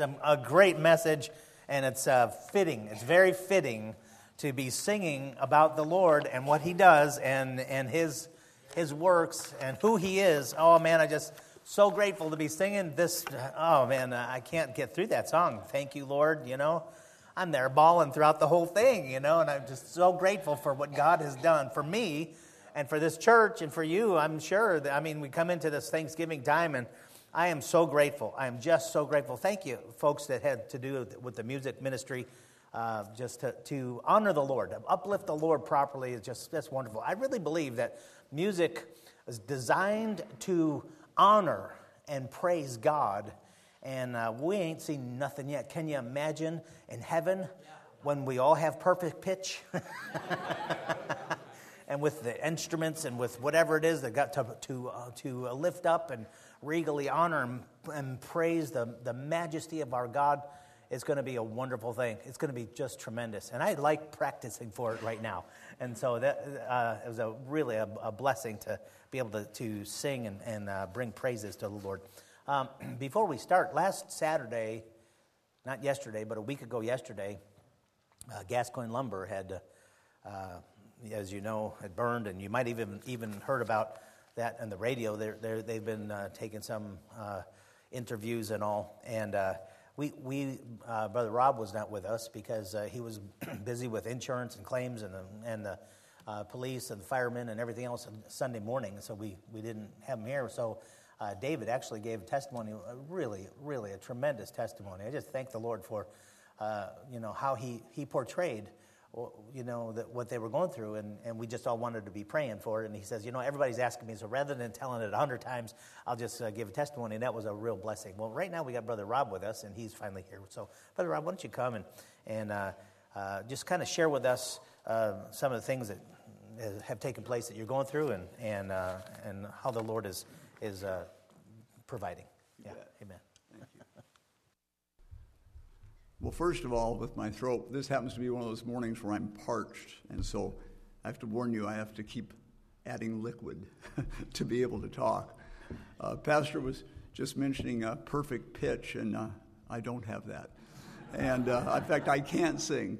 It's a, a great message, and it's uh, fitting. It's very fitting to be singing about the Lord and what He does and, and His, His works and who He is. Oh, man, I just so grateful to be singing this. Oh, man, I can't get through that song. Thank you, Lord, you know. I'm there bawling throughout the whole thing, you know, and I'm just so grateful for what God has done for me and for this church and for you. I'm sure that, I mean, we come into this Thanksgiving time and I am so grateful. I am just so grateful. Thank you, folks that had to do with the music ministry. Uh, just to, to honor the Lord, to uplift the Lord properly is just that's wonderful. I really believe that music is designed to honor and praise God, and uh, we ain't seen nothing yet. Can you imagine in heaven when we all have perfect pitch? and with the instruments and with whatever it is that got to, to, uh, to lift up and regally honor and, praise the, the majesty of our God, it's going to be a wonderful thing. It's going to be just tremendous. And I like practicing for it right now. And so that uh, it was a, really a, a, blessing to be able to, to sing and, and uh, bring praises to the Lord. Um, before we start, last Saturday, not yesterday, but a week ago yesterday, uh, Gascoigne Lumber had uh, as you know, had burned, and you might even even heard about that on the radio. They're, they're, they've been uh, taking some uh, interviews and all, and uh, we we uh, brother Rob was not with us because uh, he was busy with insurance and claims and the, and the uh, police and the firemen and everything else on Sunday morning, so we we didn't have him here. So. David actually gave a testimony, really, really a tremendous testimony. I just thank the Lord for, you know, how he, he portrayed you know, that what they were going through, and, and we just all wanted to be praying for it. And he says, you know, everybody's asking me, so rather than telling it a hundred times, I'll just uh, give a testimony, and that was a real blessing. Well, right now we got Brother Rob with us, and he's finally here. So, Brother Rob, why don't you come and, and uh, uh, just kind of share with us uh, some of the things that have taken place that you're going through, and, and, uh, and how the Lord is, is uh, providing. Yeah, amen. Well, first of all, with my throat, this happens to be one of those mornings where I'm parched, and so I have to warn you, I have to keep adding liquid to be able to talk. Uh, Pastor was just mentioning a perfect pitch, and uh, I don't have that. And uh, in fact, I can't sing.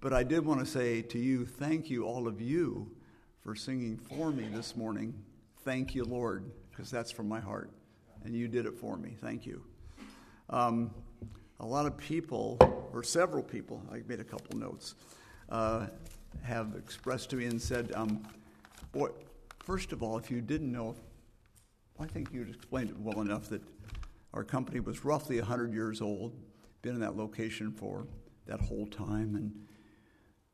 But I did want to say to you, thank you, all of you, for singing for me this morning. Thank you, Lord, because that's from my heart. And you did it for me. Thank you. Um, a lot of people, or several people, I made a couple notes, uh, have expressed to me and said, um, boy, first of all, if you didn't know, I think you'd explained it well enough that our company was roughly 100 years old, been in that location for that whole time, and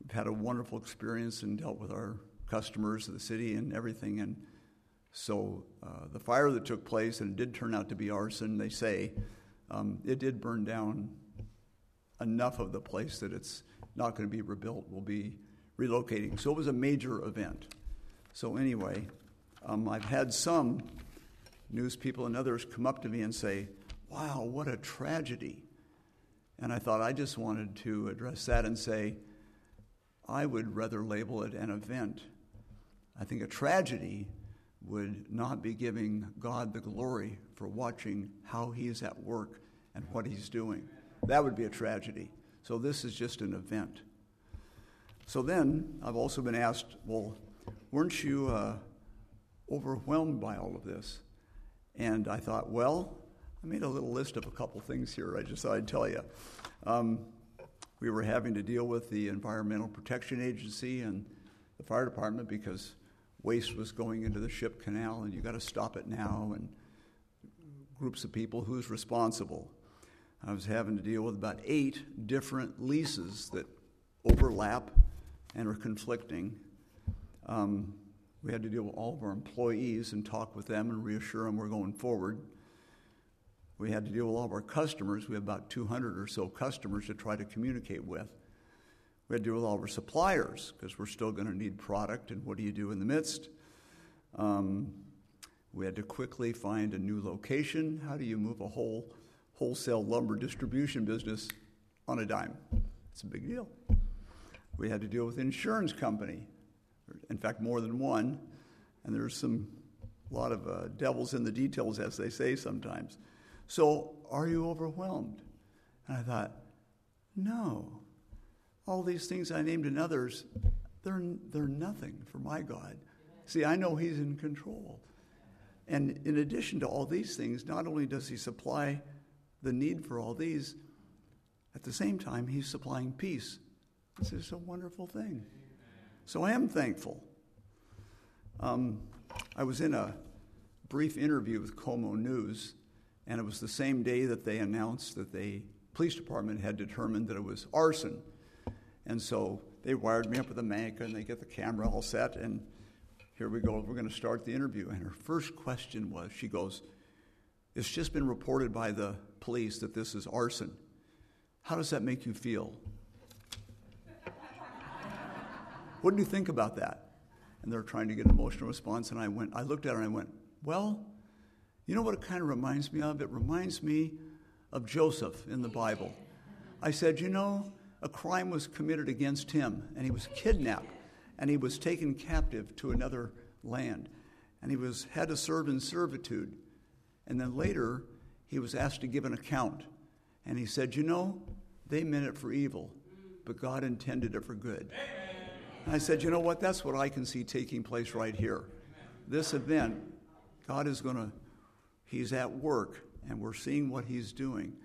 we've had a wonderful experience and dealt with our customers the city and everything. And so uh, the fire that took place, and it did turn out to be arson, they say, um, it did burn down enough of the place that it's not going to be rebuilt. We'll be relocating. So it was a major event. So, anyway, um, I've had some news people and others come up to me and say, Wow, what a tragedy. And I thought I just wanted to address that and say, I would rather label it an event. I think a tragedy would not be giving God the glory for watching how He is at work and what He's doing. That would be a tragedy. So this is just an event. So then I've also been asked, well, weren't you uh, overwhelmed by all of this? And I thought, well, I made a little list of a couple things here. I just thought I'd tell you. Um, we were having to deal with the Environmental Protection Agency and the fire department because waste was going into the ship canal, and you got to stop it now. And groups of people who's responsible. I was having to deal with about eight different leases that overlap and are conflicting. Um, we had to deal with all of our employees and talk with them and reassure them we're going forward. We had to deal with all of our customers. We have about 200 or so customers to try to communicate with. We had to deal with all of our suppliers because we're still going to need product, and what do you do in the midst? Um, we had to quickly find a new location. How do you move a whole wholesale lumber distribution business on a dime? It's a big deal. We had to deal with insurance company, in fact, more than one, and there's some a lot of uh, devils in the details, as they say sometimes. So, are you overwhelmed? And I thought, no, all these things I named in others, they're, they're nothing for my God. See, I know He's in control. And in addition to all these things, not only does He supply the need for all these, at the same time, He's supplying peace. This is a wonderful thing. So I am thankful. Um, I was in a brief interview with KOMO News, and it was the same day that they announced that the police department had determined that it was arson. And so they wired me up with a mic and they get the camera all set, and here we go. We're going to start the interview. And her first question was she goes, It's just been reported by the police that this is arson. How does that make you feel? what do you think about that? And they're trying to get an emotional response. And I went, I looked at her and I went, Well, you know what it kind of reminds me of? It reminds me of Joseph in the Bible. I said, You know, a crime was committed against him, and he was kidnapped, and he was taken captive to another land, and he was had to serve in servitude. And then later, he was asked to give an account, and he said, "You know, they meant it for evil, but God intended it for good." And I said, "You know what? That's what I can see taking place right here. This event, God is going to, He's at work, and we're seeing what He's doing.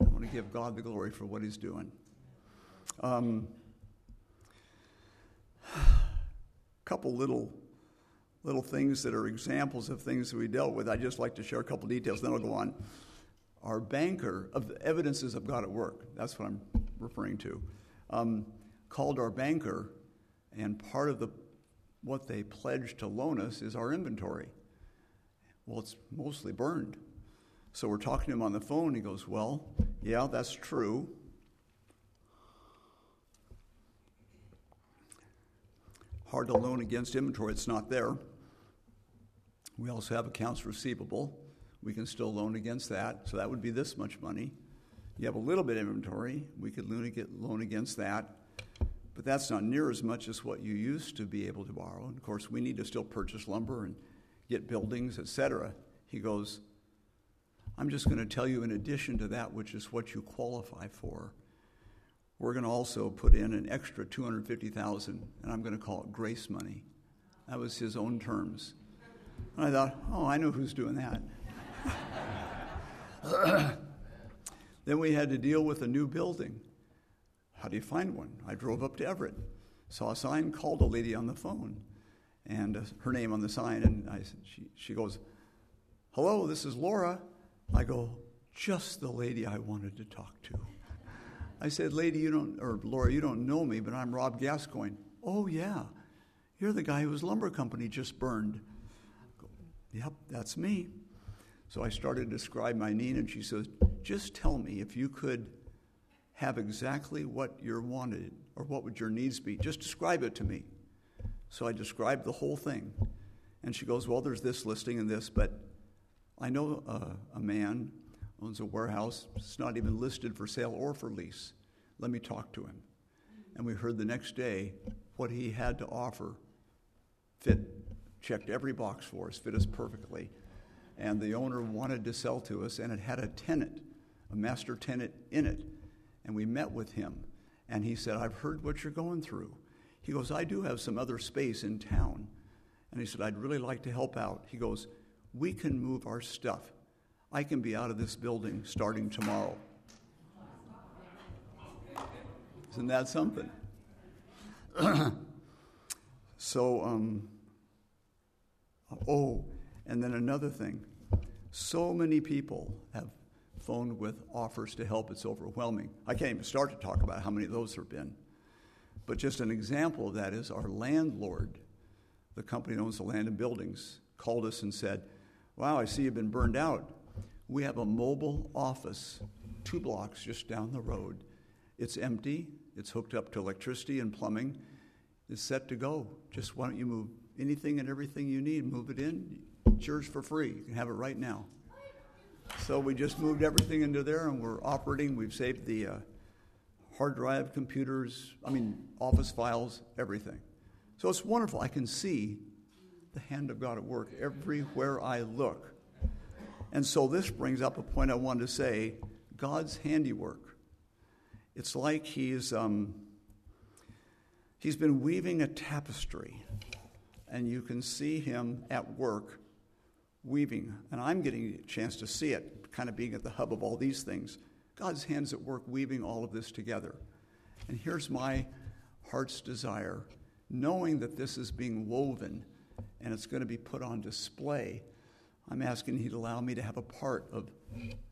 I want to give God the glory for what He's doing." Um, a couple little little things that are examples of things that we dealt with. I'd just like to share a couple details, then I'll go on. Our banker of the evidences of God at work. That's what I'm referring to. Um, called our banker, and part of the what they pledged to loan us is our inventory. Well, it's mostly burned. So we're talking to him on the phone. He goes, Well, yeah, that's true. Hard to loan against inventory, it's not there. We also have accounts receivable. We can still loan against that, so that would be this much money. You have a little bit of inventory, we could loan against that, but that's not near as much as what you used to be able to borrow. And of course, we need to still purchase lumber and get buildings, etc. He goes, I'm just going to tell you, in addition to that, which is what you qualify for, we're going to also put in an extra 250,000 and I'm going to call it grace money. That was his own terms. And I thought, oh, I know who's doing that. then we had to deal with a new building. How do you find one? I drove up to Everett, saw a sign, called a lady on the phone, and uh, her name on the sign, and I, she, she goes, Hello, this is Laura. I go, Just the lady I wanted to talk to. I said, Lady, you don't, or Laura, you don't know me, but I'm Rob Gascoigne. Oh, yeah. You're the guy whose lumber company just burned. Go, yep, that's me. So I started to describe my need, and she says, Just tell me if you could have exactly what you're wanted, or what would your needs be. Just describe it to me. So I described the whole thing. And she goes, Well, there's this listing and this, but I know uh, a man owns a warehouse. It's not even listed for sale or for lease. Let me talk to him. And we heard the next day what he had to offer fit, checked every box for us, fit us perfectly. And the owner wanted to sell to us, and it had a tenant, a master tenant in it. And we met with him, and he said, I've heard what you're going through. He goes, I do have some other space in town. And he said, I'd really like to help out. He goes, We can move our stuff I can be out of this building starting tomorrow. Isn't that something? so, um, oh, and then another thing. So many people have phoned with offers to help, it's overwhelming. I can't even start to talk about how many of those there have been. But just an example of that is our landlord, the company that owns the land and buildings, called us and said, Wow, I see you've been burned out. We have a mobile office two blocks just down the road. It's empty, it's hooked up to electricity and plumbing. It's set to go. Just why don't you move anything and everything you need, move it in. It's yours for free. You can have it right now. So we just moved everything into there and we're operating. We've saved the uh, hard drive, computers, I mean, office files, everything. So it's wonderful. I can see the hand of God at work everywhere I look. And so this brings up a point I wanted to say God's handiwork. it's like he's, um, he's been weaving a tapestry, and you can see him at work weaving. And I'm getting a chance to see it, kind of being at the hub of all these things. God's hands at work weaving all of this together. And here's my heart's desire knowing that this is being woven and it's going to be put on display. I'm asking He'd allow me to have a part of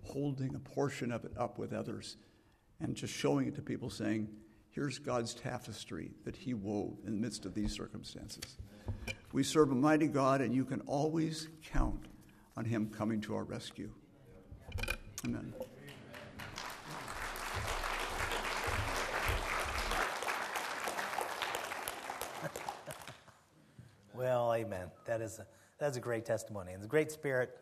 holding a portion of it up with others and just showing it to people, saying, Here's God's tapestry that He wove in the midst of these circumstances. We serve a mighty God, and you can always count on Him coming to our rescue. Amen. Well, amen. That is a, that's a great testimony. And the great spirit,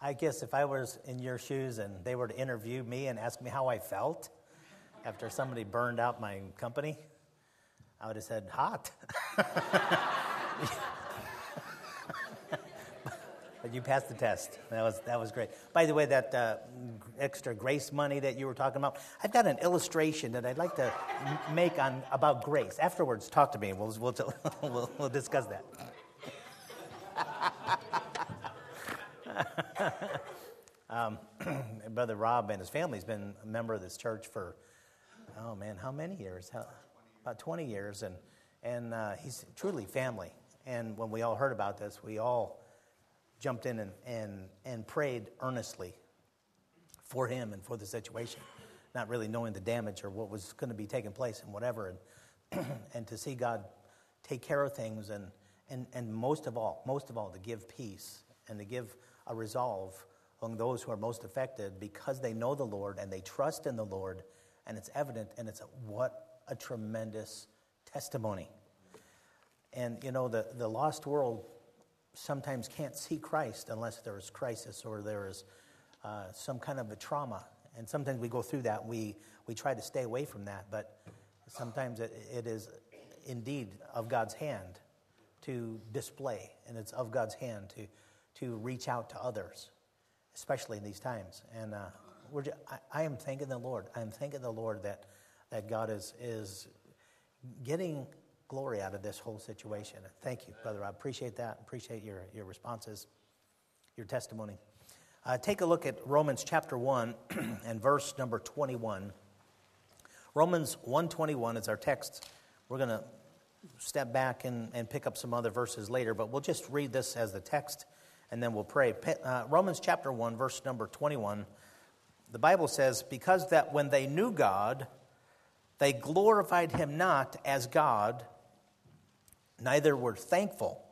I guess if I was in your shoes and they were to interview me and ask me how I felt after somebody burned out my company, I would have said, hot. but you passed the test. That was, that was great. By the way, that uh, extra grace money that you were talking about, I've got an illustration that I'd like to make on about grace. Afterwards, talk to me. We'll, we'll, we'll, we'll discuss that. Um, Brother Rob and his family has been a member of this church for, oh man, how many years? How, about 20 years. And, and uh, he's truly family. And when we all heard about this, we all jumped in and, and, and prayed earnestly for him and for the situation, not really knowing the damage or what was going to be taking place and whatever. And, and to see God take care of things and, and, and most of all, most of all, to give peace and to give a resolve among those who are most affected because they know the Lord and they trust in the Lord, and it's evident, and it's a, what a tremendous testimony. And you know, the, the lost world sometimes can't see Christ unless there is crisis or there is uh, some kind of a trauma. And sometimes we go through that. We, we try to stay away from that. But sometimes it, it is indeed of God's hand to display, and it's of God's hand to, to reach out to others, especially in these times. And uh, we're just, I, I am thanking the Lord. I am thanking the Lord that, that God is, is getting glory out of this whole situation. Thank you, brother. I appreciate that. Appreciate your, your responses, your testimony. Uh, take a look at Romans chapter 1 and verse number 21. Romans 121 is our text. We're going to step back and, and pick up some other verses later, but we'll just read this as the text and then we'll pray. Uh, Romans chapter 1, verse number 21. The Bible says, Because that when they knew God, they glorified him not as God, neither were thankful,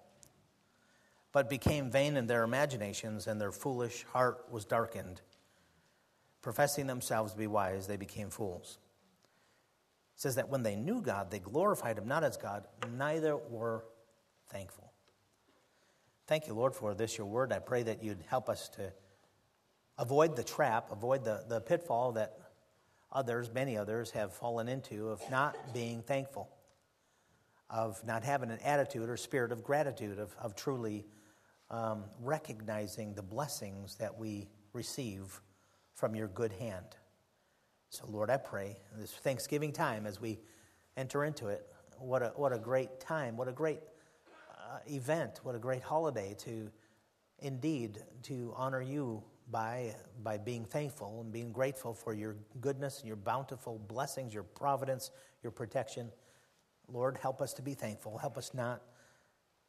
but became vain in their imaginations, and their foolish heart was darkened. Professing themselves to be wise, they became fools. It says that when they knew God, they glorified him not as God, neither were thankful. Thank you, Lord, for this, your word. I pray that you'd help us to avoid the trap, avoid the, the pitfall that others, many others, have fallen into of not being thankful, of not having an attitude or spirit of gratitude, of, of truly um, recognizing the blessings that we receive from your good hand. So, Lord, I pray this Thanksgiving time as we enter into it, what a, what a great time, what a great uh, event, what a great holiday to indeed to honor you by, by being thankful and being grateful for your goodness and your bountiful blessings, your providence, your protection. Lord, help us to be thankful. Help us not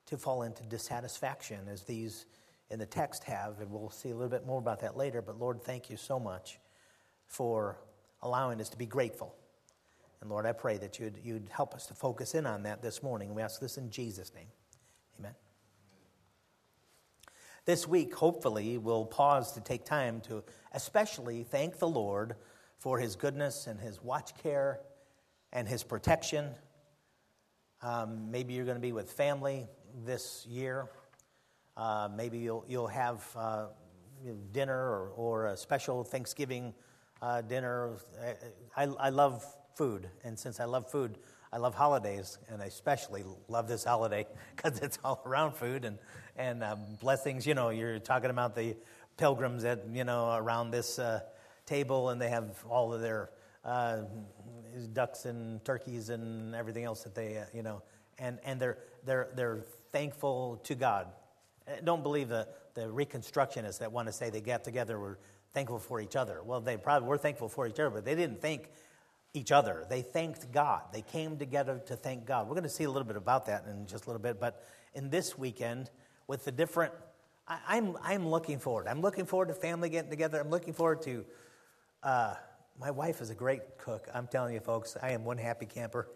to fall into dissatisfaction as these in the text have, and we'll see a little bit more about that later. But Lord, thank you so much for allowing us to be grateful. And Lord, I pray that you'd, you'd help us to focus in on that this morning. We ask this in Jesus' name. Amen. This week, hopefully, we'll pause to take time to especially thank the Lord for his goodness and his watch care and his protection. Um, maybe you're going to be with family this year. Uh, maybe you'll, you'll have uh, dinner or, or a special Thanksgiving uh, dinner. I, I love food, and since I love food, I love holidays, and I especially love this holiday because it's all around food and, and uh, blessings. You know, you're talking about the pilgrims that, you know, around this uh, table, and they have all of their uh, ducks and turkeys and everything else that they, uh, you know, and, and they're, they're, they're thankful to God. Don't believe the, the reconstructionists that want to say they got together were thankful for each other. Well, they probably were thankful for each other, but they didn't thank each other. They thanked God. They came together to thank God. We're going to see a little bit about that in just a little bit, but in this weekend, with the different, I, am I'm, I'm looking forward. I'm looking forward to family getting together. I'm looking forward to, uh, my wife is a great cook. I'm telling you, folks, I am one happy camper.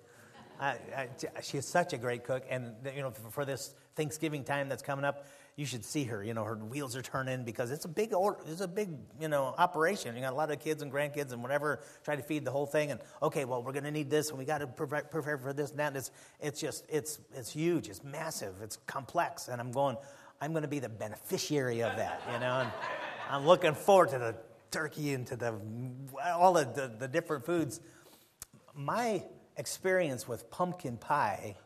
I, I, she is such a great cook, and you know, for, for this Thanksgiving time that's coming up, you should see her. You know, her wheels are turning because it's a big, it's a big, you know, operation. You got a lot of kids and grandkids and whatever, trying to feed the whole thing. And okay, well, we're going to need this, and we got to prepare for this and that. And it's, it's just, it's, it's huge. It's massive. It's complex. And I'm going, I'm going to be the beneficiary of that. You know, and I'm looking forward to the turkey and to the all the, the, the different foods. My experience with pumpkin pie,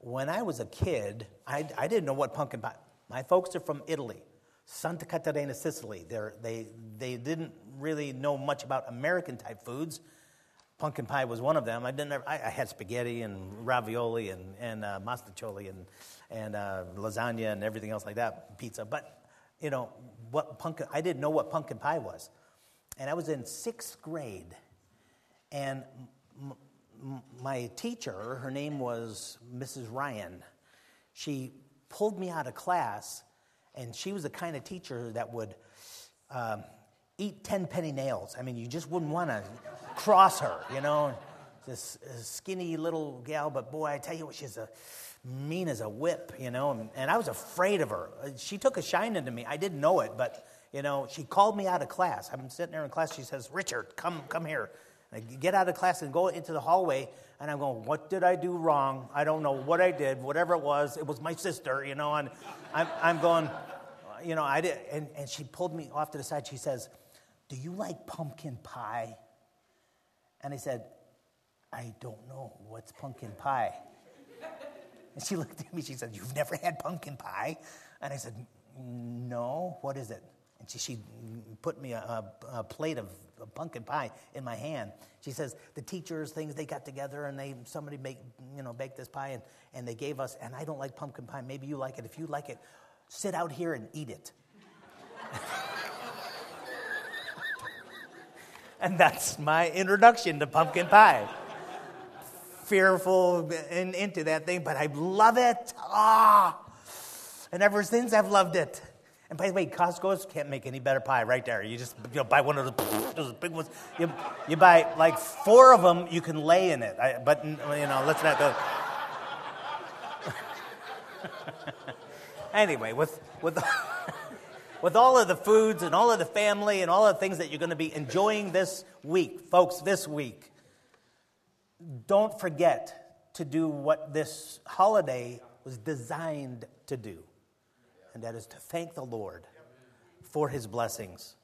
when I was a kid, I, I didn't know what pumpkin pie. My folks are from Italy, Santa Caterina, Sicily. They're, they they didn't really know much about American type foods. Pumpkin pie was one of them. I didn't. I, I had spaghetti and ravioli and and uh, and and uh, lasagna and everything else like that, pizza. But you know, what pumpkin, I didn't know what pumpkin pie was. And I was in sixth grade. And m- my teacher, her name was Mrs. Ryan, she pulled me out of class, and she was the kind of teacher that would um, eat 10 penny nails. I mean, you just wouldn't want to cross her, you know? This skinny little gal, but boy, I tell you what, she's a mean as a whip, you know, and, and I was afraid of her. She took a shine into me. I didn't know it, but, you know, she called me out of class. I'm sitting there in class. She says, Richard, come, come here. I get out of class and go into the hallway, and I'm going, What did I do wrong? I don't know what I did, whatever it was. It was my sister, you know, and I'm, I'm going, you know, I did. And, and she pulled me off to the side. She says, Do you like pumpkin pie? And I said, I don't know. What's pumpkin pie? And she looked at me, she said, You've never had pumpkin pie? And I said, No, what is it? And she, she put me a, a, a plate of pumpkin pie in my hand. She says, The teachers, things, they got together and they somebody make, you know, baked this pie and, and they gave us, and I don't like pumpkin pie. Maybe you like it. If you like it, sit out here and eat it. and that's my introduction to pumpkin pie fearful and into that thing, but I love it. Ah! And ever since I've loved it. And by the way, Costco's can't make any better pie right there. You just you know, buy one of the, those big ones. You, you buy like four of them, you can lay in it. I, but, you know, let's not go. anyway, with, with, with all of the foods and all of the family and all of the things that you're going to be enjoying this week, folks, this week, don't forget to do what this holiday was designed to do, and that is to thank the Lord for his blessings.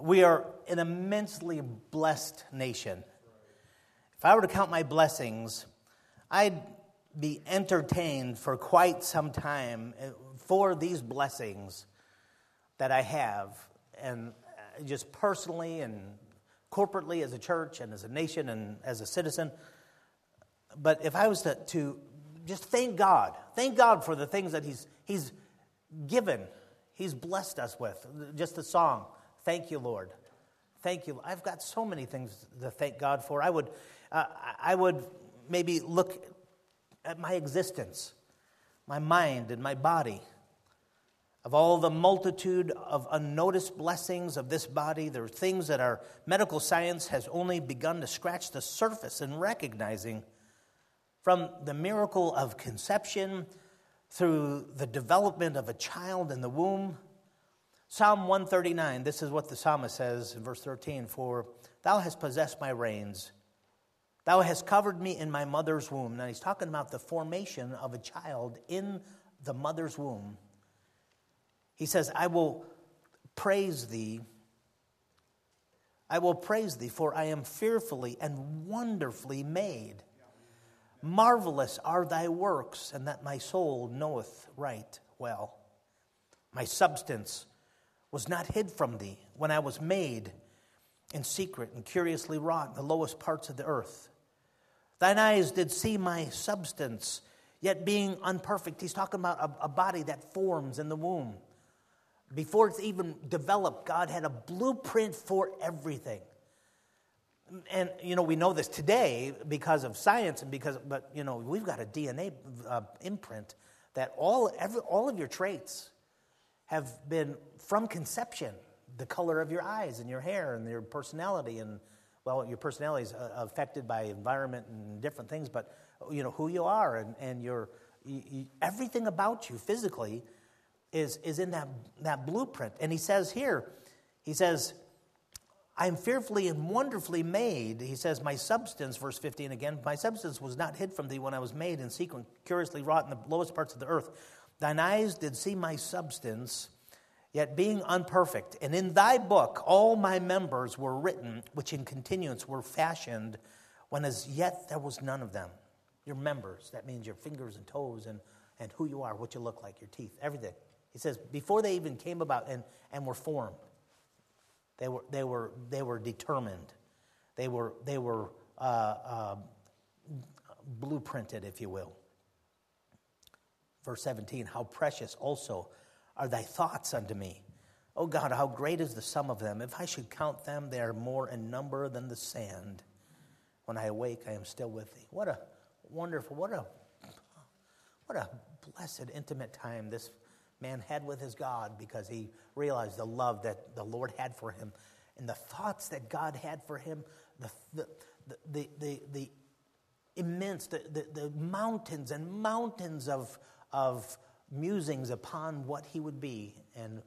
We are an immensely blessed nation. If I were to count my blessings, I'd be entertained for quite some time eh, for these blessings that I have, and eh, just personally and corporately as a church and as a nation and as a citizen. But if I was to, to just thank God, thank God for the things that He's, he's given, He's blessed us with. Just the song, Thank You, Lord. Thank you. I've got so many things to thank God for. I would, uh, I would maybe look at my existence, my mind, and my body of all the multitude of unnoticed blessings of this body, there are things that our medical science has only begun to scratch the surface in recognizing from the miracle of conception through the development of a child in the womb. Psalm 139, this is what the psalmist says in verse 13 For thou hast possessed my reins, thou hast covered me in my mother's womb. Now he's talking about the formation of a child in the mother's womb. He says, I will praise thee. I will praise thee, for I am fearfully and wonderfully made. Marvelous are thy works, and that my soul knoweth right well. My substance was not hid from thee when I was made, in secret and curiously wrought in the lowest parts of the earth. Thine eyes did see my substance, yet being unperfect. He's talking about a, a body that forms in the womb. Before it's even developed, God had a blueprint for everything. And, you know, we know this today because of science and because, but, you know, we've got a DNA uh, imprint that all, every, all of your traits have been from conception the color of your eyes and your hair and your personality and well your personality is uh, affected by environment and different things but you know who you are and, and your you, you, everything about you physically is is in that that blueprint. And he says here he says I am fearfully and wonderfully made. He says, My substance, verse 15 again, my substance was not hid from thee when I was made in secret, curiously wrought in the lowest parts of the earth. Thine eyes did see my substance, yet being unperfect. And in thy book all my members were written, which in continuance were fashioned, when as yet there was none of them. Your members, that means your fingers and toes and, and who you are, what you look like, your teeth, everything. He says, before they even came about and, and were formed, they were, they were, they were determined. They were, they were uh, uh, blueprinted, if you will. Verse 17, how precious also are thy thoughts unto me. O God, how great is the sum of them. If I should count them, they are more in number than the sand. When I awake, I am still with thee. What a wonderful, what a, what a blessed, intimate time this man had with his God because he realized the love that the Lord had for him and the thoughts that God had for him, the, the, the, the, the, immense, the, the, the mountains and mountains of, of musings upon what he would be and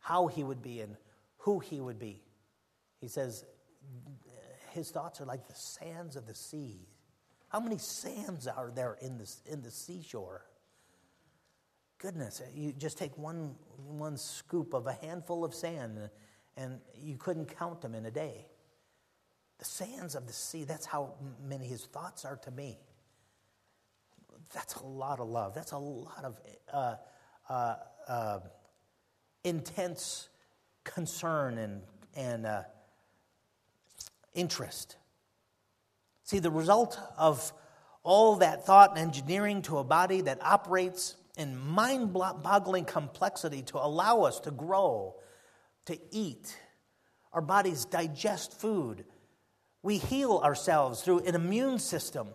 how he would be and who he would be. He says, his thoughts are like the sands of the sea. How many sands are there in the, in the seashore? Goodness, you just take one, one scoop of a handful of sand and you couldn't count them in a day. The sands of the sea, that's how many his thoughts are to me that's a lot of love. That's a lot of uh, uh, uh, intense concern and, and uh, interest. See, the result of all that thought and engineering to a body that operates in mind boggling complexity to allow us to grow, to eat, our bodies digest food. We heal ourselves through an immune system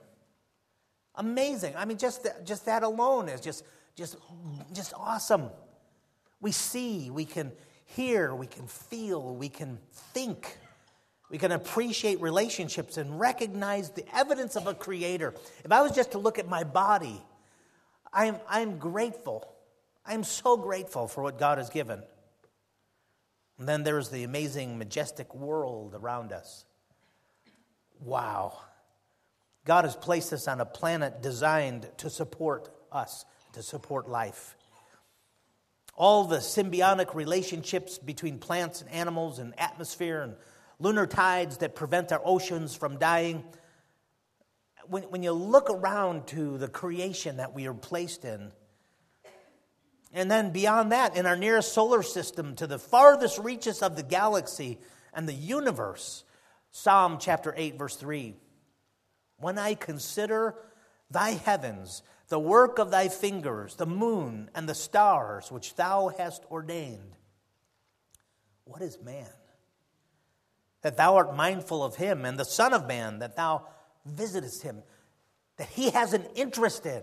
Amazing. I mean, just, just that alone is just, just, just awesome. We see, we can hear, we can feel, we can think, we can appreciate relationships and recognize the evidence of a creator. If I was just to look at my body, I'm, I'm grateful. I'm so grateful for what God has given. And then there's the amazing, majestic world around us. Wow. God has placed us on a planet designed to support us, to support life. All the symbiotic relationships between plants and animals and atmosphere and lunar tides that prevent our oceans from dying. When, when you look around to the creation that we are placed in, and then beyond that, in our nearest solar system, to the farthest reaches of the galaxy and the universe, Psalm chapter 8, verse 3 when I consider thy heavens, the work of thy fingers, the moon and the stars which thou hast ordained. What is man? That thou art mindful of him, and the Son of Man, that thou visitest him, that he has an interest in.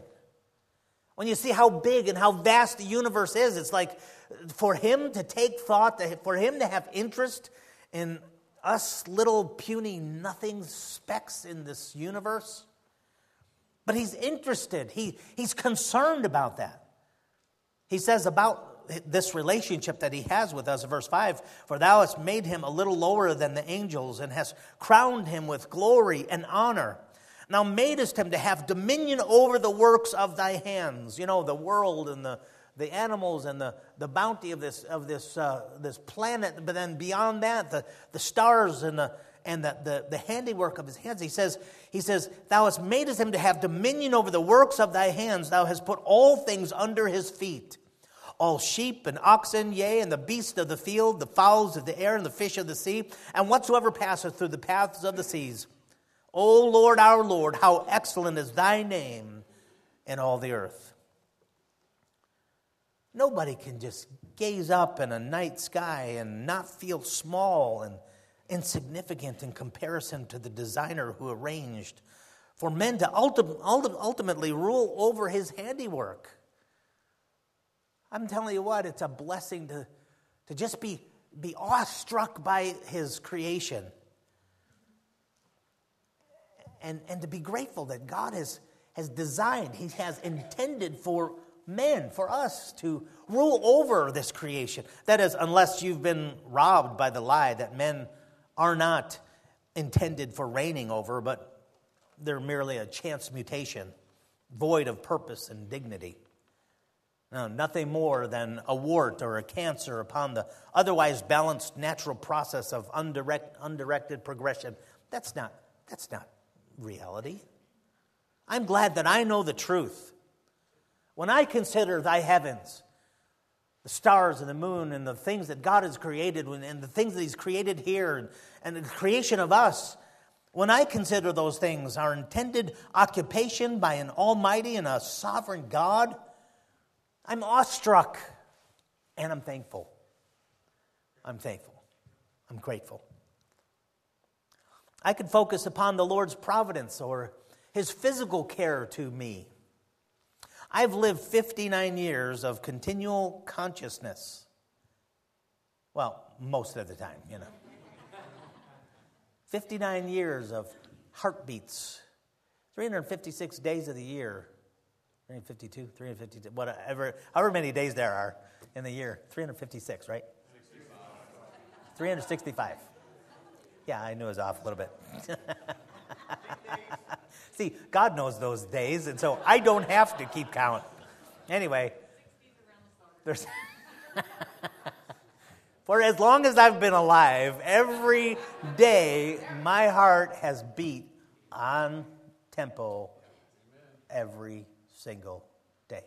When you see how big and how vast the universe is, it's like for him to take thought, for him to have interest in us little puny nothing specks in this universe. But he's interested, he, he's concerned about that. He says about this relationship that he has with us, verse 5 For thou hast made him a little lower than the angels, and hast crowned him with glory and honor. Now madest him to have dominion over the works of thy hands. You know, the world and the the animals and the, the bounty of this, of this, uh, this planet, but then beyond that, the, the stars and, the, and the, the, the handiwork of his hands. He says, he says, Thou hast made him to have dominion over the works of thy hands. Thou hast put all things under his feet. All sheep and oxen, yea, and the beasts of the field, the fowls of the air, and the fish of the sea, and whatsoever passeth through the paths of the seas. O Lord our Lord, how excellent is thy name in all the earth. Nobody can just gaze up in a night sky and not feel small and insignificant in comparison to the designer who arranged for men to ultimately rule over his handiwork. I'm telling you what, it's a blessing to, to just be, be awestruck by his creation. And, and to be grateful that God has, has designed, he has intended for men, for us to rule over this creation. That is, unless you've been robbed by the lie that men are not intended for reigning over, but they're merely a chance mutation, void of purpose and dignity. No, nothing more than a wart or a cancer upon the otherwise balanced natural process of undirect, undirected progression. That's not, that's not reality. I'm glad that I know the truth. When I consider thy heavens, the stars and the moon and the things that God has created and the things that He's created here and, and the creation of us, when I consider those things, our intended occupation by an almighty and a sovereign God, I'm awestruck and I'm thankful. I'm thankful. I'm grateful. I could focus upon the Lord's providence or His physical care to me I've lived 59 years of continual consciousness. Well, most of the time, you know. 59 years of heartbeats, 356 days of the year. 352, 352, whatever, however many days there are in the year. 356, right? 365. Yeah, I knew it was off a little bit. See, God knows those days, and so I don't have to keep count. Anyway, there's. For as long as I've been alive, every day my heart has beat on tempo every single day.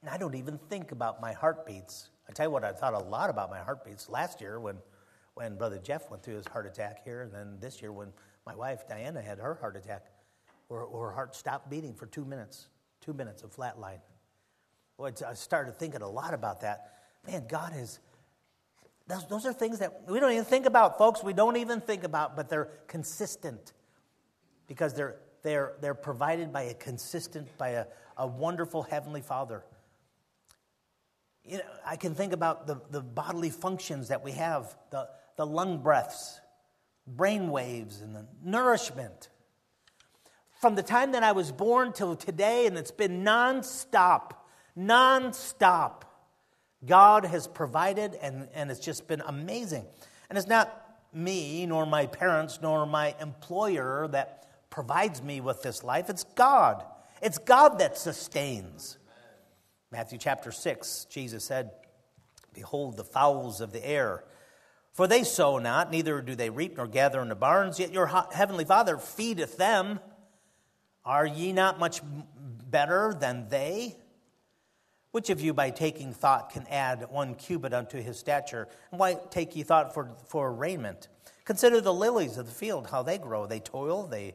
And I don't even think about my heartbeats. I tell you what, I thought a lot about my heartbeats last year when, when Brother Jeff went through his heart attack here, and then this year when my wife Diana had her heart attack where, her heart stopped beating for two minutes, two minutes of flatline. Well, I started thinking a lot about that. Man, God is, those, those are things that we don't even think about, folks. We don't even think about, but they're consistent because they're, they're, they're provided by a consistent, by a, a wonderful Heavenly Father. You know, I can think about the, the bodily functions that we have, the, the lung breaths, brain waves, and the nourishment from the time that I was born till today, and it's been nonstop, nonstop. God has provided, and, and it's just been amazing. And it's not me, nor my parents, nor my employer that provides me with this life. It's God. It's God that sustains. Matthew chapter 6, Jesus said, Behold the fowls of the air. For they sow not, neither do they reap nor gather in the barns, yet your heavenly Father feedeth them. Are ye not much better than they? Which of you, by taking thought, can add one cubit unto his stature? And why take ye thought for, for raiment? Consider the lilies of the field, how they grow. They toil, they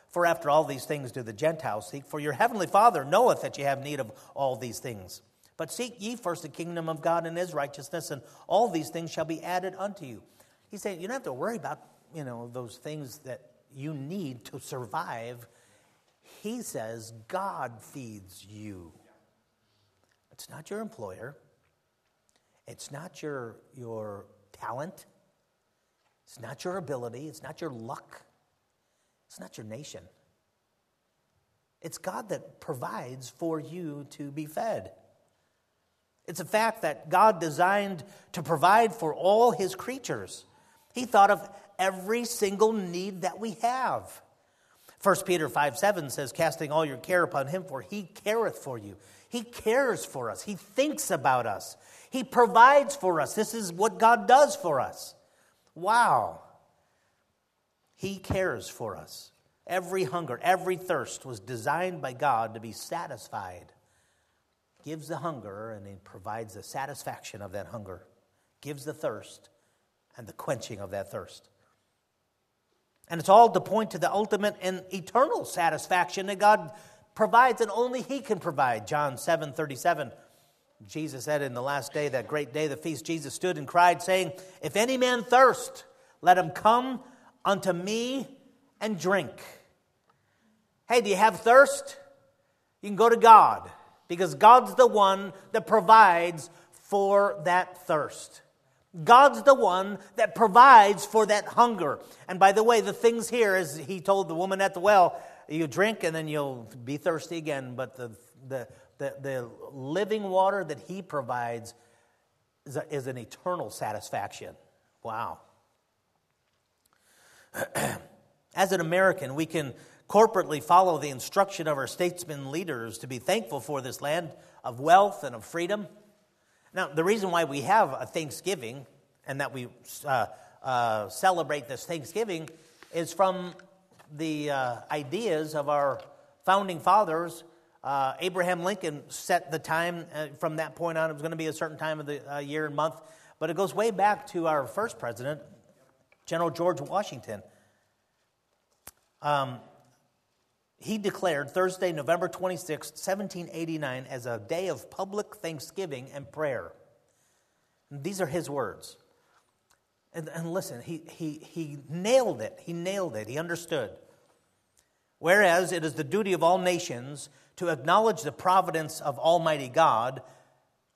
For after all these things do the Gentiles seek. For your heavenly Father knoweth that ye have need of all these things. But seek ye first the kingdom of God and his righteousness, and all these things shall be added unto you. He's saying you don't have to worry about you know those things that you need to survive he says God feeds you. It's not your employer. It's not your, your talent. It's not your ability. It's not your luck. It's not your nation. It's God that provides for you to be fed. It's a fact that God designed to provide for all his creatures. He thought of every single need that we have. 1 Peter 5 7 says, Casting all your care upon him, for he careth for you. He cares for us. He thinks about us. He provides for us. This is what God does for us. Wow. He cares for us. Every hunger, every thirst was designed by God to be satisfied. Gives the hunger and He provides the satisfaction of that hunger. Gives the thirst and the quenching of that thirst. And it's all to point to the ultimate and eternal satisfaction that God provides and only He can provide. John 7 37. Jesus said in the last day, that great day, the feast, Jesus stood and cried, saying, If any man thirst, let him come unto me and drink. Hey, do you have thirst? You can go to God because God's the one that provides for that thirst. God's the one that provides for that hunger. And by the way, the things here, as he told the woman at the well, you drink and then you'll be thirsty again. But the, the, the, the living water that he provides is, a, is an eternal satisfaction. Wow. As an American, we can corporately follow the instruction of our statesmen leaders to be thankful for this land of wealth and of freedom. Now, the reason why we have a Thanksgiving and that we uh, uh, celebrate this Thanksgiving is from the uh, ideas of our founding fathers. Uh, Abraham Lincoln set the time uh, from that point on. It was going to be a certain time of the uh, year and month, but it goes way back to our first president, General George Washington. Um, he declared Thursday, November 26, 1789, as a day of public thanksgiving and prayer. And these are his words. And, and listen, he, he, he nailed it. He nailed it. He understood. Whereas it is the duty of all nations to acknowledge the providence of Almighty God,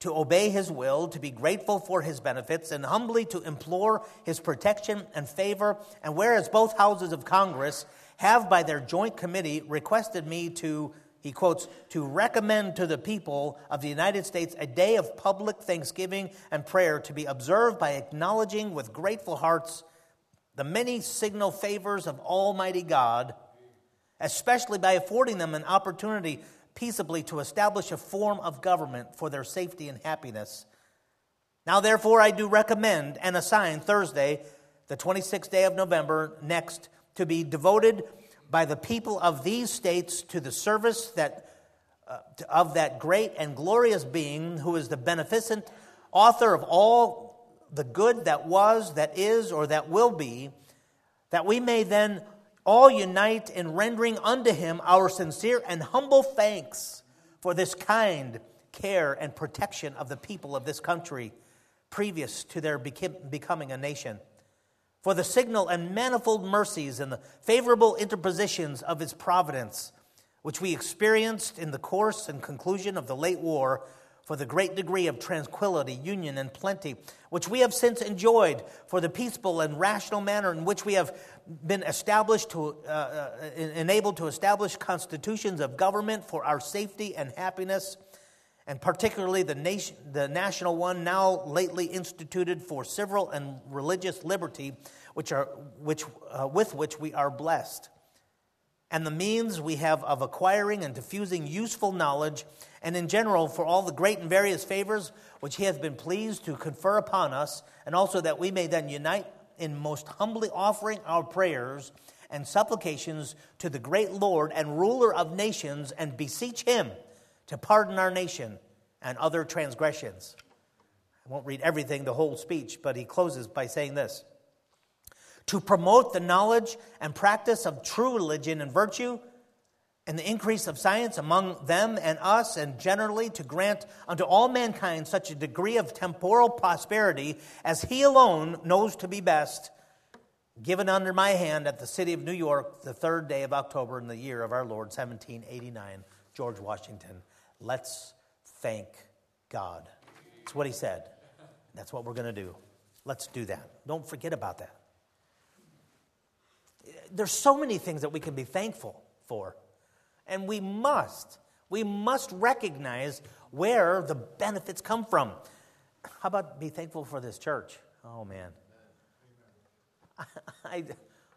to obey His will, to be grateful for His benefits, and humbly to implore His protection and favor. And whereas both houses of Congress have, by their joint committee, requested me to, he quotes, to recommend to the people of the United States a day of public thanksgiving and prayer to be observed by acknowledging with grateful hearts the many signal favors of Almighty God, especially by affording them an opportunity peaceably to establish a form of government for their safety and happiness. Now, therefore, I do recommend and assign Thursday, the 26th day of November, next to be devoted by the people of these states to the service that, uh, of that great and glorious being who is the beneficent author of all the good that was, that is, or that will be, that we may then all unite in rendering unto him our sincere and humble thanks for this kind care and protection of the people of this country previous to their becoming a nation. For the signal and manifold mercies and the favorable interpositions of his providence, which we experienced in the course and conclusion of the late war, for the great degree of tranquility, union, and plenty, which we have since enjoyed, for the peaceful and rational manner in which we have been established to, uh, uh, enabled to establish constitutions of government for our safety and happiness and particularly the, nation, the national one now lately instituted for civil and religious liberty, which are, which, uh, with which we are blessed, and the means we have of acquiring and diffusing useful knowledge, and in general for all the great and various favors which He has been pleased to confer upon us, and also that we may then unite in most humbly offering our prayers and supplications to the great Lord and ruler of nations, and beseech Him to pardon our nation and other transgressions. I won't read everything, the whole speech, but he closes by saying this To promote the knowledge and practice of true religion and virtue, and the increase of science among them and us, and generally to grant unto all mankind such a degree of temporal prosperity as he alone knows to be best, given under my hand at the city of New York, the third day of October in the year of our Lord, 1789, George Washington. Let's thank God. That's what he said. That's what we're going to do. Let's do that. Don't forget about that. There's so many things that we can be thankful for, and we must. We must recognize where the benefits come from. How about be thankful for this church? Oh, man. I,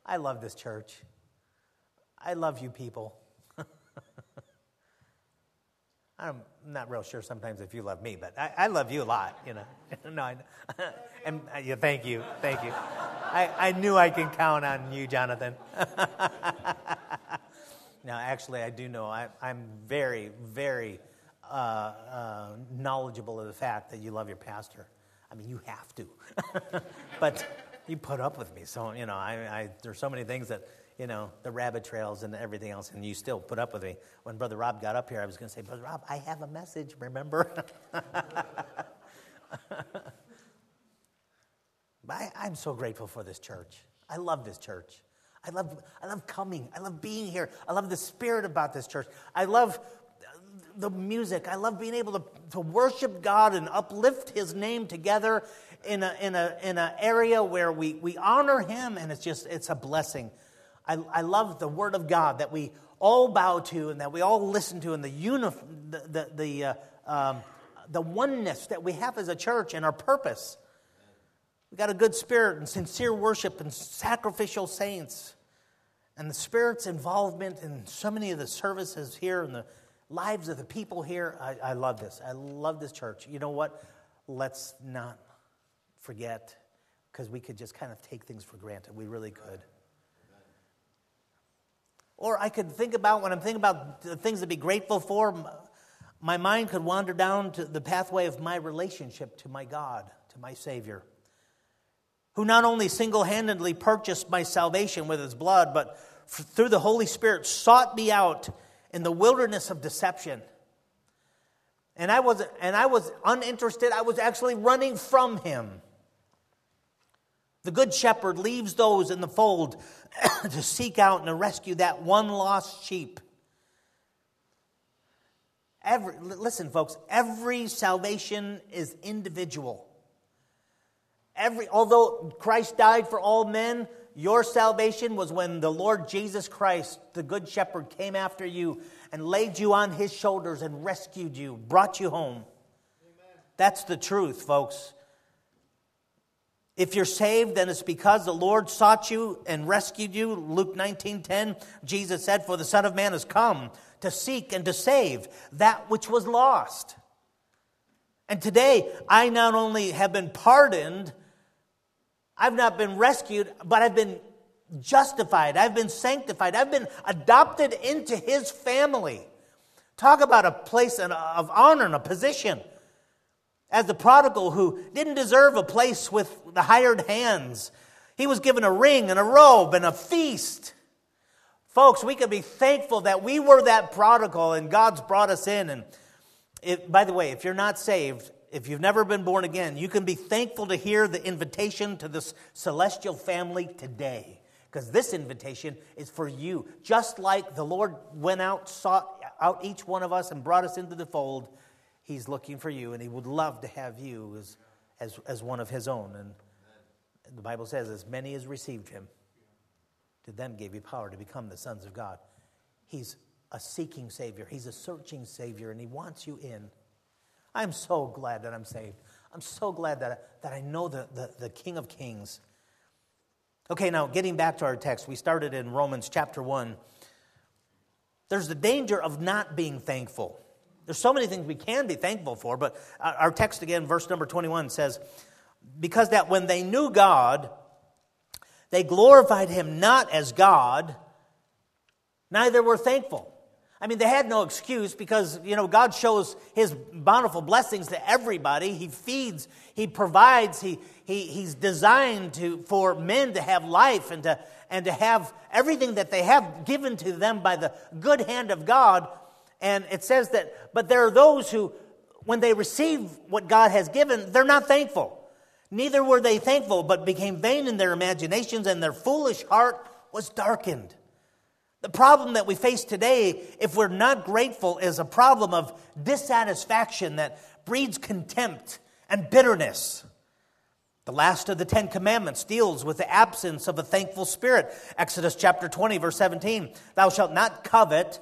I love this church. I love you people. I'm not real sure sometimes if you love me, but I, I love you a lot, you know. no, I, and uh, yeah, thank you, thank you. I, I knew I can count on you, Jonathan. Now, actually, I do know I, I'm very, very uh, uh, knowledgeable of the fact that you love your pastor. I mean, you have to, but you put up with me. So you know, I, I there's so many things that you know, the rabbit trails and everything else, and you still put up with me. When Brother Rob got up here, I was going to say, Brother Rob, I have a message, remember? I, I'm so grateful for this church. I love this church. I love, I love coming. I love being here. I love the spirit about this church. I love the music. I love being able to, to worship God and uplift His name together in an in a, in a area where we, we honor Him, and it's just, it's a blessing. I, I love the Word of God that we all bow to and that we all listen to, and the, uni- the, the, the, uh, um, the oneness that we have as a church and our purpose. We got a good spirit and sincere worship and sacrificial saints. And the Spirit's involvement in so many of the services here and the lives of the people here. I, I love this. I love this church. You know what? Let's not forget, because we could just kind of take things for granted. We really could. Or I could think about, when I'm thinking about the things to be grateful for, my mind could wander down to the pathway of my relationship to my God, to my Savior, who not only single handedly purchased my salvation with his blood, but through the Holy Spirit sought me out in the wilderness of deception. And I was, and I was uninterested, I was actually running from him. The good shepherd leaves those in the fold to seek out and to rescue that one lost sheep. Every, listen, folks, every salvation is individual. Every, although Christ died for all men, your salvation was when the Lord Jesus Christ, the Good Shepherd, came after you and laid you on his shoulders and rescued you, brought you home. Amen. That's the truth, folks. If you're saved, then it's because the Lord sought you and rescued you. Luke 19 10, Jesus said, For the Son of Man has come to seek and to save that which was lost. And today, I not only have been pardoned, I've not been rescued, but I've been justified. I've been sanctified. I've been adopted into his family. Talk about a place of honor and a position as the prodigal who didn't deserve a place with the hired hands. He was given a ring and a robe and a feast. Folks, we can be thankful that we were that prodigal and God's brought us in. And it, by the way, if you're not saved, if you've never been born again, you can be thankful to hear the invitation to this celestial family today. Because this invitation is for you. Just like the Lord went out, sought out each one of us, and brought us into the fold, He's looking for you, and He would love to have you as, as, as one of His own. And the Bible says, as many as received Him, to them gave He power to become the sons of God. He's a seeking Savior, He's a searching Savior, and He wants you in. I'm so glad that I'm saved. I'm so glad that, I, that I know the, the, the King of Kings. Okay, now getting back to our text, we started in Romans chapter 1. There's the danger of not being thankful. There's so many things we can be thankful for, but our text again, verse number 21 says, Because that when they knew God, they glorified him not as God, neither were thankful. I mean, they had no excuse because, you know, God shows his bountiful blessings to everybody. He feeds, he provides, he, he, he's designed to, for men to have life and to, and to have everything that they have given to them by the good hand of God. And it says that, but there are those who, when they receive what God has given, they're not thankful. Neither were they thankful, but became vain in their imaginations, and their foolish heart was darkened. The problem that we face today, if we're not grateful, is a problem of dissatisfaction that breeds contempt and bitterness. The last of the Ten Commandments deals with the absence of a thankful spirit. Exodus chapter 20, verse 17 Thou shalt not covet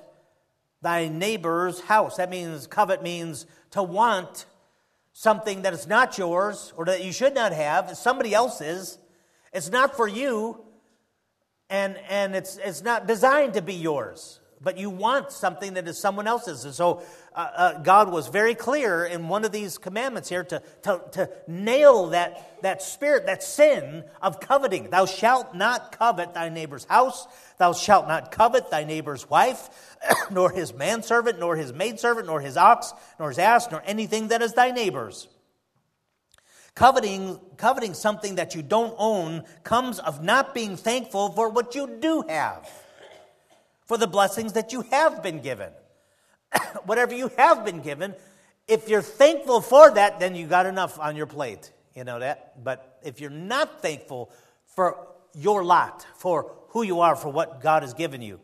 thy neighbor's house. That means covet means to want something that is not yours or that you should not have, it's somebody else's. It's not for you, and, and it's, it's not designed to be yours, but you want something that is someone else's. And so uh, uh, God was very clear in one of these commandments here to, to, to nail that, that spirit, that sin of coveting. Thou shalt not covet thy neighbor's house, thou shalt not covet thy neighbor's wife, nor his manservant, nor his maidservant, nor his ox, nor his ass, nor anything that is thy neighbor's. Coveting, coveting something that you don't own comes of not being thankful for what you do have, for the blessings that you have been given. whatever you have been given, if you're thankful for that, then you got enough on your plate. You know that? But if you're not thankful for your lot, for who you are, for what God has given you,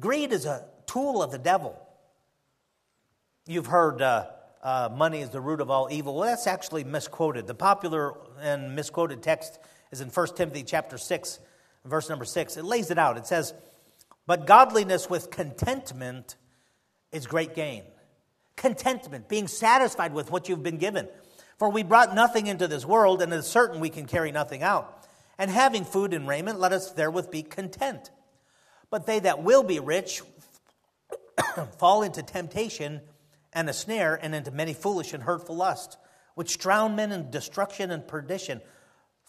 greed is a tool of the devil. You've heard uh, uh, money is the root of all evil. Well, that's actually misquoted. The popular and misquoted text is in 1 Timothy chapter 6, verse number 6. It lays it out. It says, but godliness with contentment is great gain. Contentment, being satisfied with what you've been given. For we brought nothing into this world, and it is certain we can carry nothing out. And having food and raiment, let us therewith be content. But they that will be rich fall into temptation and a snare, and into many foolish and hurtful lusts, which drown men in destruction and perdition.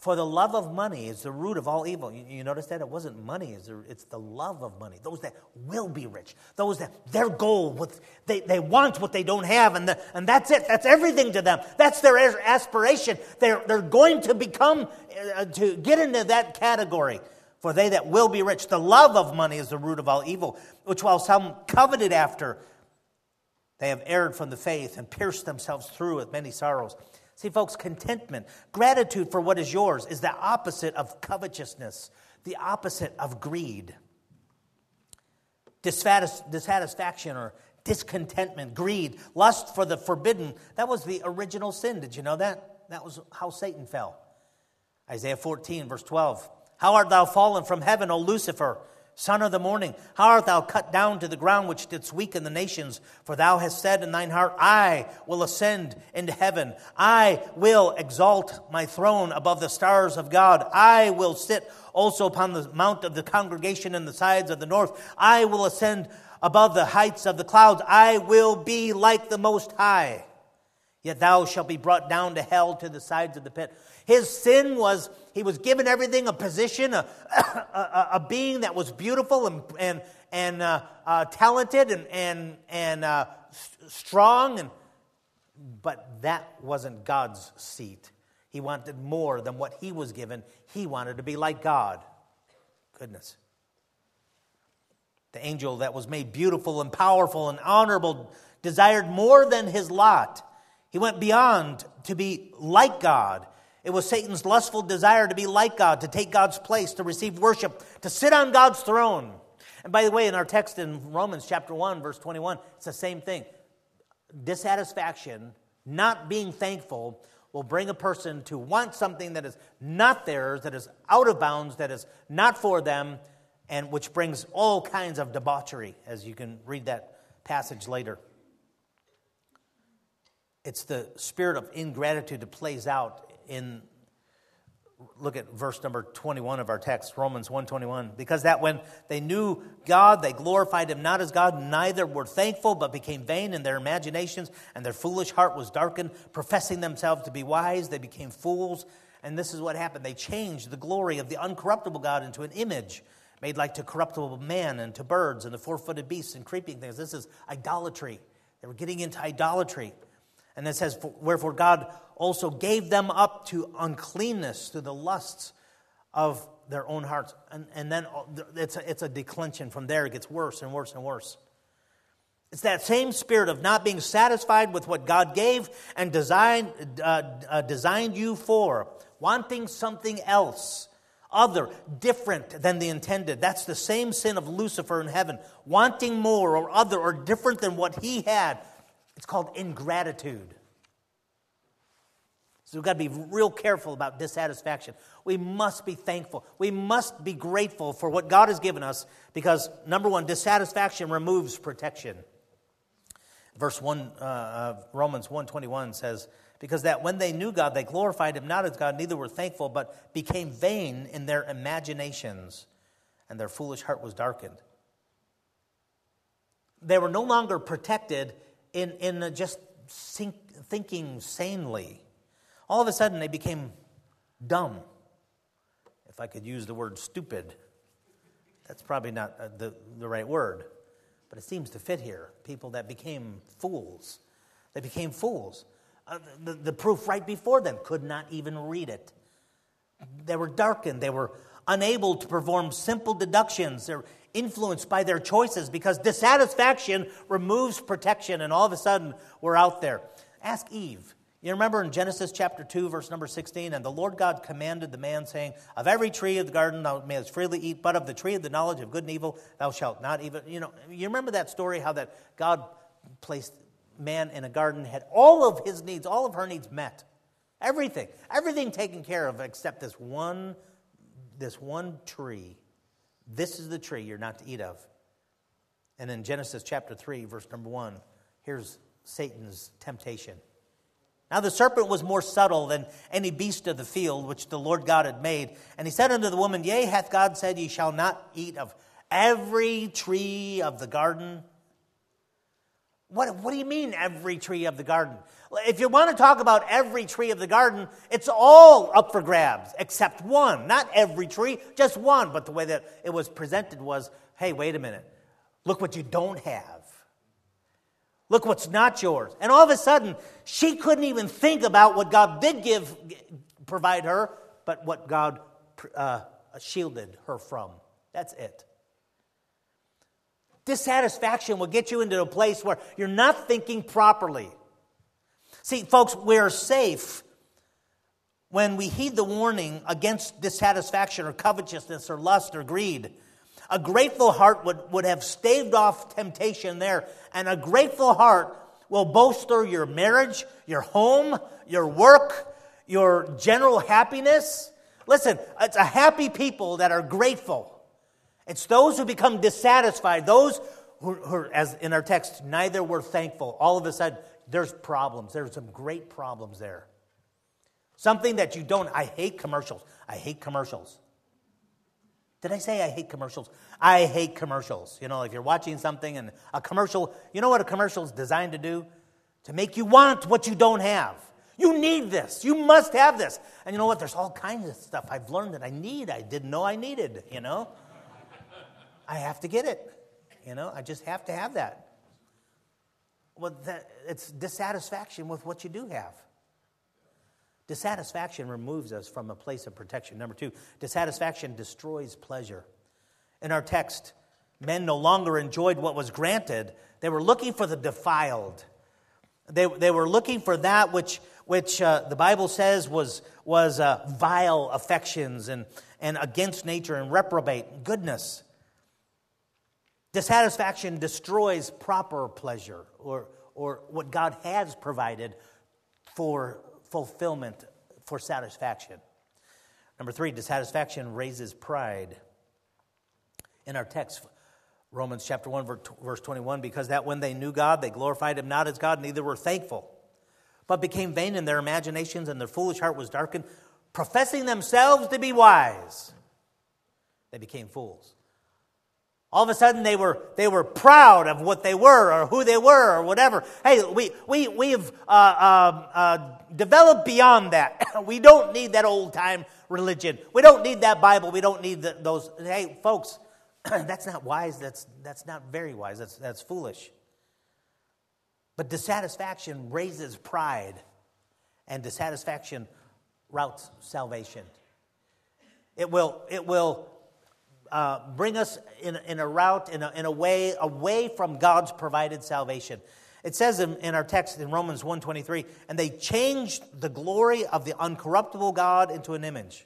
For the love of money is the root of all evil. You, you notice that? It wasn't money, it's the, love of money. Those that will be rich, those that their goal, with, they, they want what they don't have, and, the, and that's it. That's everything to them. That's their aspiration. They're, they're going to become, uh, to get into that category. For they that will be rich, the love of money is the root of all evil, which while some coveted after, they have erred from the faith and pierced themselves through with many sorrows. See, folks, contentment, gratitude for what is yours is the opposite of covetousness, the opposite of greed. dissatisfaction or discontentment, greed, lust for the forbidden, that was the original sin. Did you know that? That was how Satan fell. Isaiah 14, verse 12. How art thou fallen from heaven, O Lucifer? Son of the morning, how art thou cut down to the ground which didst weaken the nations? For thou hast said in thine heart, I will ascend into heaven. I will exalt my throne above the stars of God. I will sit also upon the mount of the congregation in the sides of the north. I will ascend above the heights of the clouds. I will be like the Most High. Yet thou shalt be brought down to hell to the sides of the pit. His sin was he was given everything a position, a, a, a being that was beautiful and, and, and uh, uh, talented and, and, and uh, strong. And, but that wasn't God's seat. He wanted more than what he was given, he wanted to be like God. Goodness. The angel that was made beautiful and powerful and honorable desired more than his lot. He went beyond to be like God. It was Satan's lustful desire to be like God, to take God's place, to receive worship, to sit on God's throne. And by the way, in our text in Romans chapter 1, verse 21, it's the same thing. Dissatisfaction, not being thankful, will bring a person to want something that is not theirs, that is out of bounds, that is not for them, and which brings all kinds of debauchery, as you can read that passage later. It's the spirit of ingratitude that plays out in look at verse number 21 of our text romans 121 because that when they knew god they glorified him not as god neither were thankful but became vain in their imaginations and their foolish heart was darkened professing themselves to be wise. They became fools and this is what happened. They changed the glory of the uncorruptible god into an image made like to corruptible man and to birds and the four-footed beasts and creeping things. This is idolatry. They were getting into idolatry and it says, Wherefore God also gave them up to uncleanness, to the lusts of their own hearts. And, and then it's a, it's a declension. From there, it gets worse and worse and worse. It's that same spirit of not being satisfied with what God gave and designed, uh, uh, designed you for, wanting something else, other, different than the intended. That's the same sin of Lucifer in heaven, wanting more or other or different than what he had it's called ingratitude. So we've got to be real careful about dissatisfaction. We must be thankful. We must be grateful for what God has given us because, number one, dissatisfaction removes protection. Verse 1, uh, uh, Romans 1.21 says, Because that when they knew God, they glorified him not as God, neither were thankful, but became vain in their imaginations, and their foolish heart was darkened. They were no longer protected in, in just thinking sanely all of a sudden they became dumb. If I could use the word stupid, that's probably not uh, the, the right word, but it seems to fit here. People that became fools. They became fools. Uh, the, the proof right before them could not even read it. They were darkened. They were unable to perform simple deductions. They're influenced by their choices because dissatisfaction removes protection, and all of a sudden we're out there. Ask Eve. You remember in Genesis chapter 2, verse number 16, and the Lord God commanded the man, saying, Of every tree of the garden thou mayest freely eat, but of the tree of the knowledge of good and evil thou shalt not even. You know, you remember that story how that God placed man in a garden, had all of his needs, all of her needs met. Everything, everything taken care of except this one, this one tree. This is the tree you're not to eat of. And in Genesis chapter 3, verse number 1, here's Satan's temptation. Now the serpent was more subtle than any beast of the field which the Lord God had made. And he said unto the woman, Yea, hath God said, Ye shall not eat of every tree of the garden? What, what do you mean, every tree of the garden? If you want to talk about every tree of the garden, it's all up for grabs except one. Not every tree, just one. But the way that it was presented was hey, wait a minute. Look what you don't have. Look what's not yours. And all of a sudden, she couldn't even think about what God did give, provide her, but what God uh, shielded her from. That's it. Dissatisfaction will get you into a place where you're not thinking properly. See, folks, we're safe when we heed the warning against dissatisfaction or covetousness or lust or greed. A grateful heart would, would have staved off temptation there, and a grateful heart will bolster your marriage, your home, your work, your general happiness. Listen, it's a happy people that are grateful. It's those who become dissatisfied, those who, who, as in our text, neither were thankful. All of a sudden, there's problems. There's some great problems there. Something that you don't, I hate commercials. I hate commercials. Did I say I hate commercials? I hate commercials. You know, if you're watching something and a commercial, you know what a commercial is designed to do? To make you want what you don't have. You need this. You must have this. And you know what? There's all kinds of stuff I've learned that I need. I didn't know I needed, you know? I have to get it. You know, I just have to have that. Well, that, it's dissatisfaction with what you do have. Dissatisfaction removes us from a place of protection. Number two, dissatisfaction destroys pleasure. In our text, men no longer enjoyed what was granted, they were looking for the defiled. They, they were looking for that which, which uh, the Bible says was, was uh, vile affections and, and against nature and reprobate goodness. Dissatisfaction destroys proper pleasure or, or what God has provided for fulfillment for satisfaction. Number three, dissatisfaction raises pride. In our text, Romans chapter 1, verse 21, because that when they knew God, they glorified him not as God, neither were thankful, but became vain in their imaginations, and their foolish heart was darkened, professing themselves to be wise. They became fools. All of a sudden, they were, they were proud of what they were or who they were or whatever. Hey, we, we, we have uh, uh, uh, developed beyond that. we don't need that old time religion. We don't need that Bible. We don't need the, those. Hey, folks, that's not wise. That's, that's not very wise. That's, that's foolish. But dissatisfaction raises pride, and dissatisfaction routes salvation. It will, it will uh, bring us in, in a route, in a, in a way, away from God's provided salvation. It says in, in our text in Romans 1.23, and they changed the glory of the uncorruptible God into an image.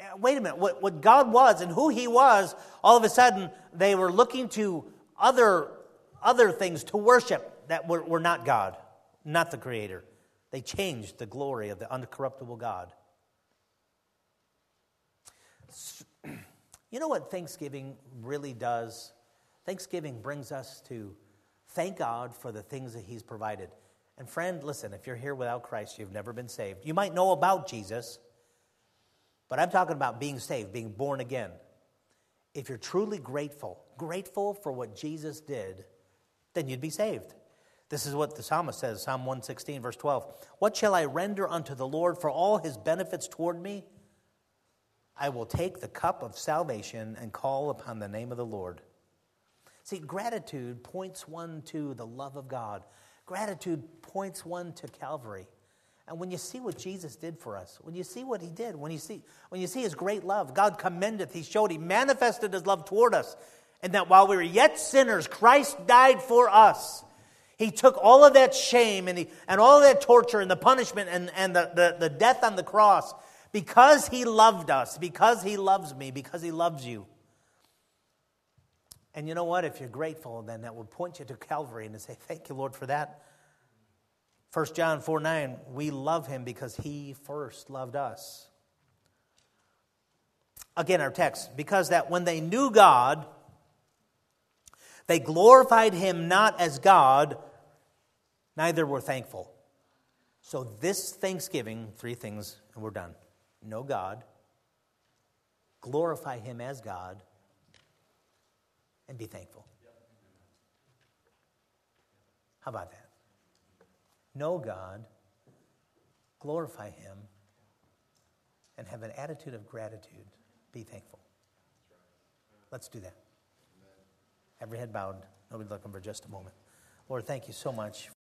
Uh, wait a minute, what, what God was and who He was, all of a sudden they were looking to other, other things to worship that were, were not God, not the Creator. They changed the glory of the uncorruptible God. You know what Thanksgiving really does? Thanksgiving brings us to thank God for the things that He's provided. And friend, listen, if you're here without Christ, you've never been saved. You might know about Jesus, but I'm talking about being saved, being born again. If you're truly grateful, grateful for what Jesus did, then you'd be saved. This is what the psalmist says, Psalm 116, verse 12. What shall I render unto the Lord for all his benefits toward me? I will take the cup of salvation and call upon the name of the Lord. See, gratitude points one to the love of God. Gratitude points one to Calvary. And when you see what Jesus did for us, when you see what he did, when you see, when you see his great love, God commendeth, he showed, he manifested his love toward us. And that while we were yet sinners, Christ died for us. He took all of that shame and, he, and all of that torture and the punishment and, and the, the, the death on the cross because he loved us, because he loves me, because he loves you. And you know what? If you're grateful, then that will point you to Calvary and to say, Thank you, Lord, for that. 1 John 4 9, we love him because he first loved us. Again, our text, because that when they knew God, they glorified him not as God, neither were thankful. So, this Thanksgiving, three things, and we're done. Know God, glorify him as God, and be thankful. How about that? Know God, glorify Him, and have an attitude of gratitude. Be thankful. Let's do that. Every head bowed, nobody looking for just a moment. Lord, thank you so much.